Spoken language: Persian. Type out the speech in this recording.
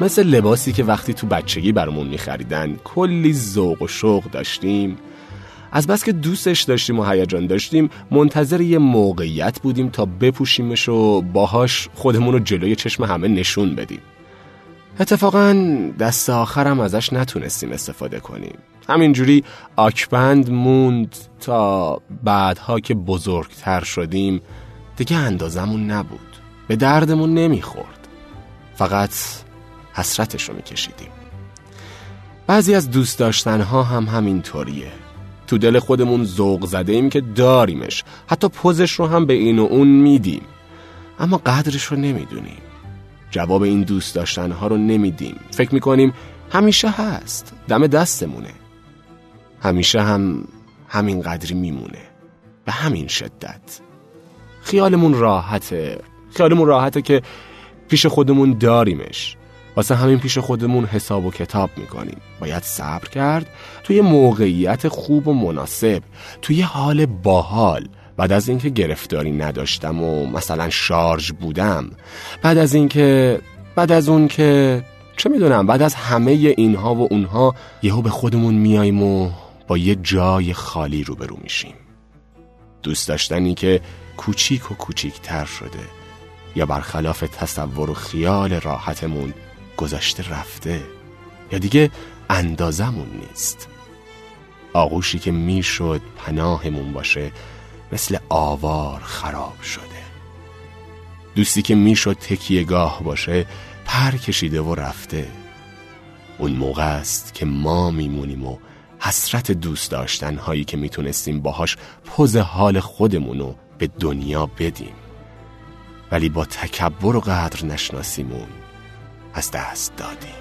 مثل لباسی که وقتی تو بچگی برامون میخریدن کلی ذوق و شوق داشتیم. از بس که دوستش داشتیم و هیجان داشتیم منتظر یه موقعیت بودیم تا بپوشیمش و باهاش خودمون رو جلوی چشم همه نشون بدیم. اتفاقا دست آخرم ازش نتونستیم استفاده کنیم. همینجوری آکبند موند تا بعدها که بزرگتر شدیم دیگه اندازمون نبود. به دردمون نمی‌خورد. فقط حسرتش رو میکشیدیم. بعضی از دوست داشتنها هم همینطوریه. تو دل خودمون ذوق زده ایم که داریمش. حتی پوزش رو هم به این و اون میدیم. اما قدرش رو نمی‌دونیم. جواب این دوست داشتنها رو نمیدیم. فکر می‌کنیم همیشه هست. دم دستمونه. همیشه هم همین قدری میمونه. به همین شدت. خیالمون راحته. خیالمون راحته که پیش خودمون داریمش. واسه همین پیش خودمون حساب و کتاب می‌کنیم. باید صبر کرد توی موقعیت خوب و مناسب توی حال باحال. بعد از اینکه گرفتاری نداشتم و مثلا شارژ بودم بعد از اینکه بعد از اون که چه می‌دونم بعد از همه اینها و اونها یهو به خودمون میاییم و با یه جای خالی روبرو میشیم. دوست داشتنی که کوچیک و کوچیکتر شده یا برخلاف تصور و خیال راحتمون گذشته رفته یا دیگه اندازمون نیست. آغوشی که می‌شد پناهمون باشه مثل آوار خراب شده. دوستی که می‌شد تکیهگاه باشه پر کشیده و رفته. اون موقع است که ما میمونیم و حسرت دوست داشتن هایی که می‌تونستیم باهاش پوز حال خودمونو به دنیا بدیم. ولی با تکبر و قدر نشناسیمون از دست دادیم.